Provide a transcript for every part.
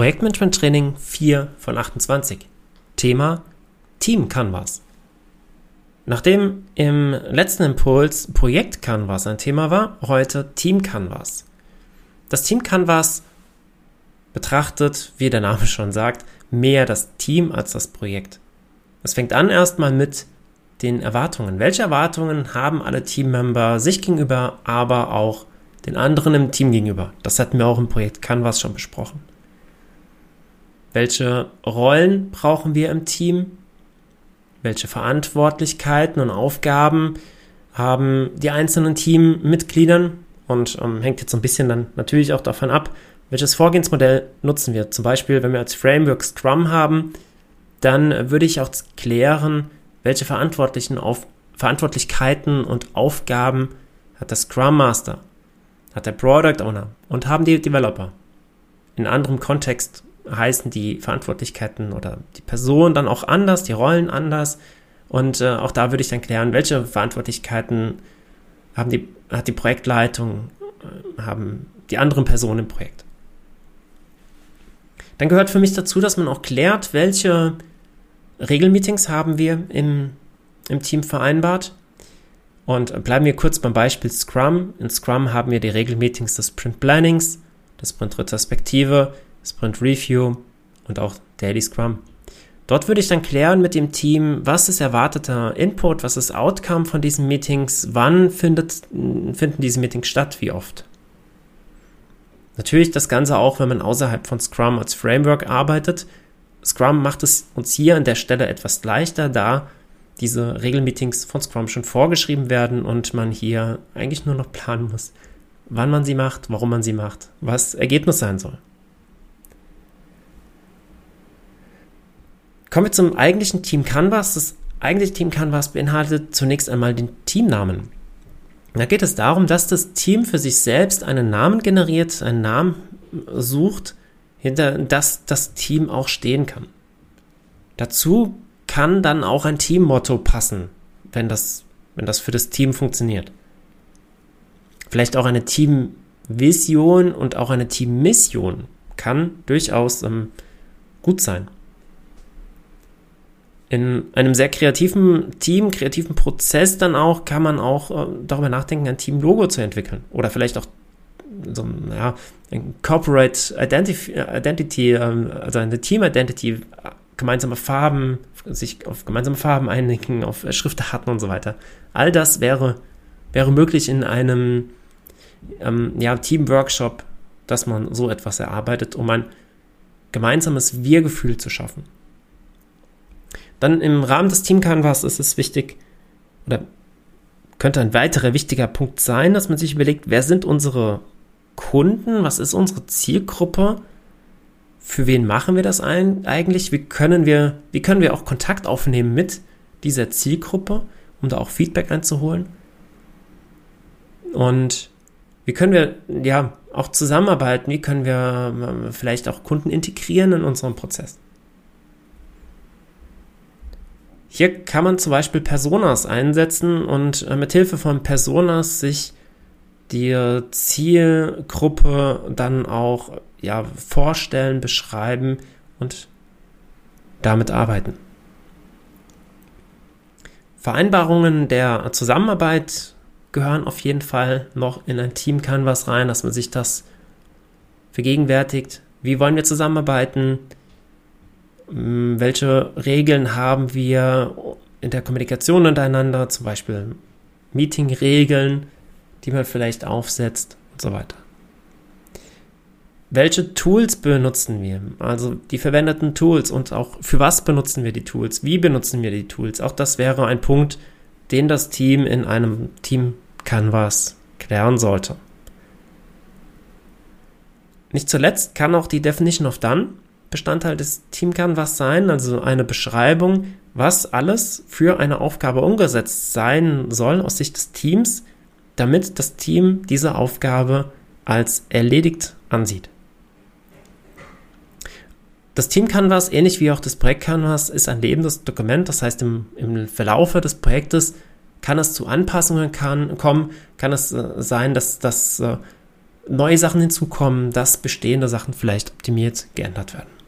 Projektmanagement Training 4 von 28. Thema Team Canvas. Nachdem im letzten Impuls Projekt Canvas ein Thema war, heute Team Canvas. Das Team Canvas betrachtet, wie der Name schon sagt, mehr das Team als das Projekt. Es fängt an erstmal mit den Erwartungen. Welche Erwartungen haben alle Teammember sich gegenüber, aber auch den anderen im Team gegenüber? Das hatten wir auch im Projekt Canvas schon besprochen. Welche Rollen brauchen wir im Team? Welche Verantwortlichkeiten und Aufgaben haben die einzelnen Teammitgliedern? Und ähm, hängt jetzt so ein bisschen dann natürlich auch davon ab, welches Vorgehensmodell nutzen wir. Zum Beispiel, wenn wir als Framework Scrum haben, dann würde ich auch klären, welche verantwortlichen auf, Verantwortlichkeiten und Aufgaben hat der Scrum Master, hat der Product Owner und haben die Developer. In anderem Kontext heißen die Verantwortlichkeiten oder die Personen dann auch anders, die Rollen anders. Und äh, auch da würde ich dann klären, welche Verantwortlichkeiten haben die, hat die Projektleitung, äh, haben die anderen Personen im Projekt. Dann gehört für mich dazu, dass man auch klärt, welche Regelmeetings haben wir im, im Team vereinbart. Und bleiben wir kurz beim Beispiel Scrum. In Scrum haben wir die Regelmeetings des Sprint Plannings, des Sprint Retrospektive, Sprint Review und auch Daily Scrum. Dort würde ich dann klären mit dem Team, was ist erwarteter Input, was ist Outcome von diesen Meetings, wann findet, finden diese Meetings statt, wie oft. Natürlich das Ganze auch, wenn man außerhalb von Scrum als Framework arbeitet, Scrum macht es uns hier an der Stelle etwas leichter, da diese Regelmeetings von Scrum schon vorgeschrieben werden und man hier eigentlich nur noch planen muss, wann man sie macht, warum man sie macht, was Ergebnis sein soll. Kommen wir zum eigentlichen Team Canvas. Das eigentliche Team Canvas beinhaltet zunächst einmal den Teamnamen. Da geht es darum, dass das Team für sich selbst einen Namen generiert, einen Namen sucht, hinter das das Team auch stehen kann. Dazu kann dann auch ein Teammotto passen, wenn das, wenn das für das Team funktioniert. Vielleicht auch eine Teamvision und auch eine Teammission kann durchaus ähm, gut sein. In einem sehr kreativen Team, kreativen Prozess dann auch, kann man auch äh, darüber nachdenken, ein Teamlogo zu entwickeln. Oder vielleicht auch so ja, ein Corporate Identity, Identity ähm, also eine Team Identity, gemeinsame Farben, sich auf gemeinsame Farben einigen, auf Schriftarten und so weiter. All das wäre, wäre möglich in einem ähm, ja, Team-Workshop, dass man so etwas erarbeitet, um ein gemeinsames Wir-Gefühl zu schaffen. Dann im Rahmen des Team Canvas ist es wichtig, oder könnte ein weiterer wichtiger Punkt sein, dass man sich überlegt, wer sind unsere Kunden? Was ist unsere Zielgruppe? Für wen machen wir das eigentlich? Wie können wir, wie können wir auch Kontakt aufnehmen mit dieser Zielgruppe, um da auch Feedback einzuholen? Und wie können wir ja auch zusammenarbeiten? Wie können wir ähm, vielleicht auch Kunden integrieren in unseren Prozess? Hier kann man zum Beispiel Personas einsetzen und äh, mit Hilfe von Personas sich die Zielgruppe dann auch ja, vorstellen, beschreiben und damit arbeiten. Vereinbarungen der Zusammenarbeit gehören auf jeden Fall noch in ein Team Canvas rein, dass man sich das vergegenwärtigt. Wie wollen wir zusammenarbeiten? Welche Regeln haben wir in der Kommunikation untereinander? Zum Beispiel Meetingregeln die man vielleicht aufsetzt und so weiter. Welche Tools benutzen wir? Also die verwendeten Tools und auch für was benutzen wir die Tools? Wie benutzen wir die Tools? Auch das wäre ein Punkt, den das Team in einem Team Canvas klären sollte. Nicht zuletzt kann auch die Definition of Done Bestandteil des Team Canvas sein, also eine Beschreibung, was alles für eine Aufgabe umgesetzt sein soll aus Sicht des Teams, damit das Team diese Aufgabe als erledigt ansieht. Das Team Canvas, ähnlich wie auch das Projekt Canvas, ist ein lebendes Dokument. Das heißt, im, im Verlaufe des Projektes kann es zu Anpassungen kann, kommen. Kann es äh, sein, dass, dass äh, neue Sachen hinzukommen, dass bestehende Sachen vielleicht optimiert geändert werden.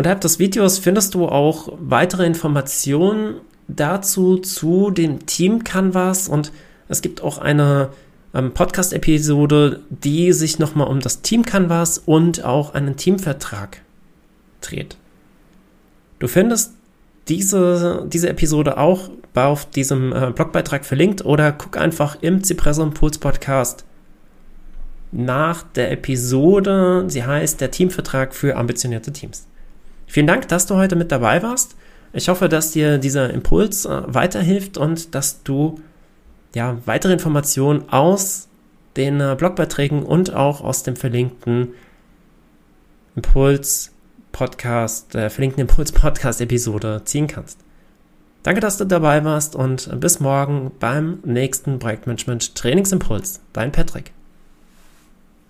Unterhalb des Videos findest du auch weitere Informationen dazu zu dem Team Canvas und es gibt auch eine ähm, Podcast-Episode, die sich nochmal um das Team Canvas und auch einen Teamvertrag dreht. Du findest diese, diese Episode auch auf diesem äh, Blogbeitrag verlinkt oder guck einfach im Cipresso Impuls Podcast nach der Episode. Sie heißt der Teamvertrag für ambitionierte Teams. Vielen Dank, dass du heute mit dabei warst. Ich hoffe, dass dir dieser Impuls äh, weiterhilft und dass du ja weitere Informationen aus den äh, Blogbeiträgen und auch aus dem verlinkten Impuls Podcast, äh, verlinkten Impuls Podcast Episode ziehen kannst. Danke, dass du dabei warst und bis morgen beim nächsten Projektmanagement Trainingsimpuls. Dein Patrick.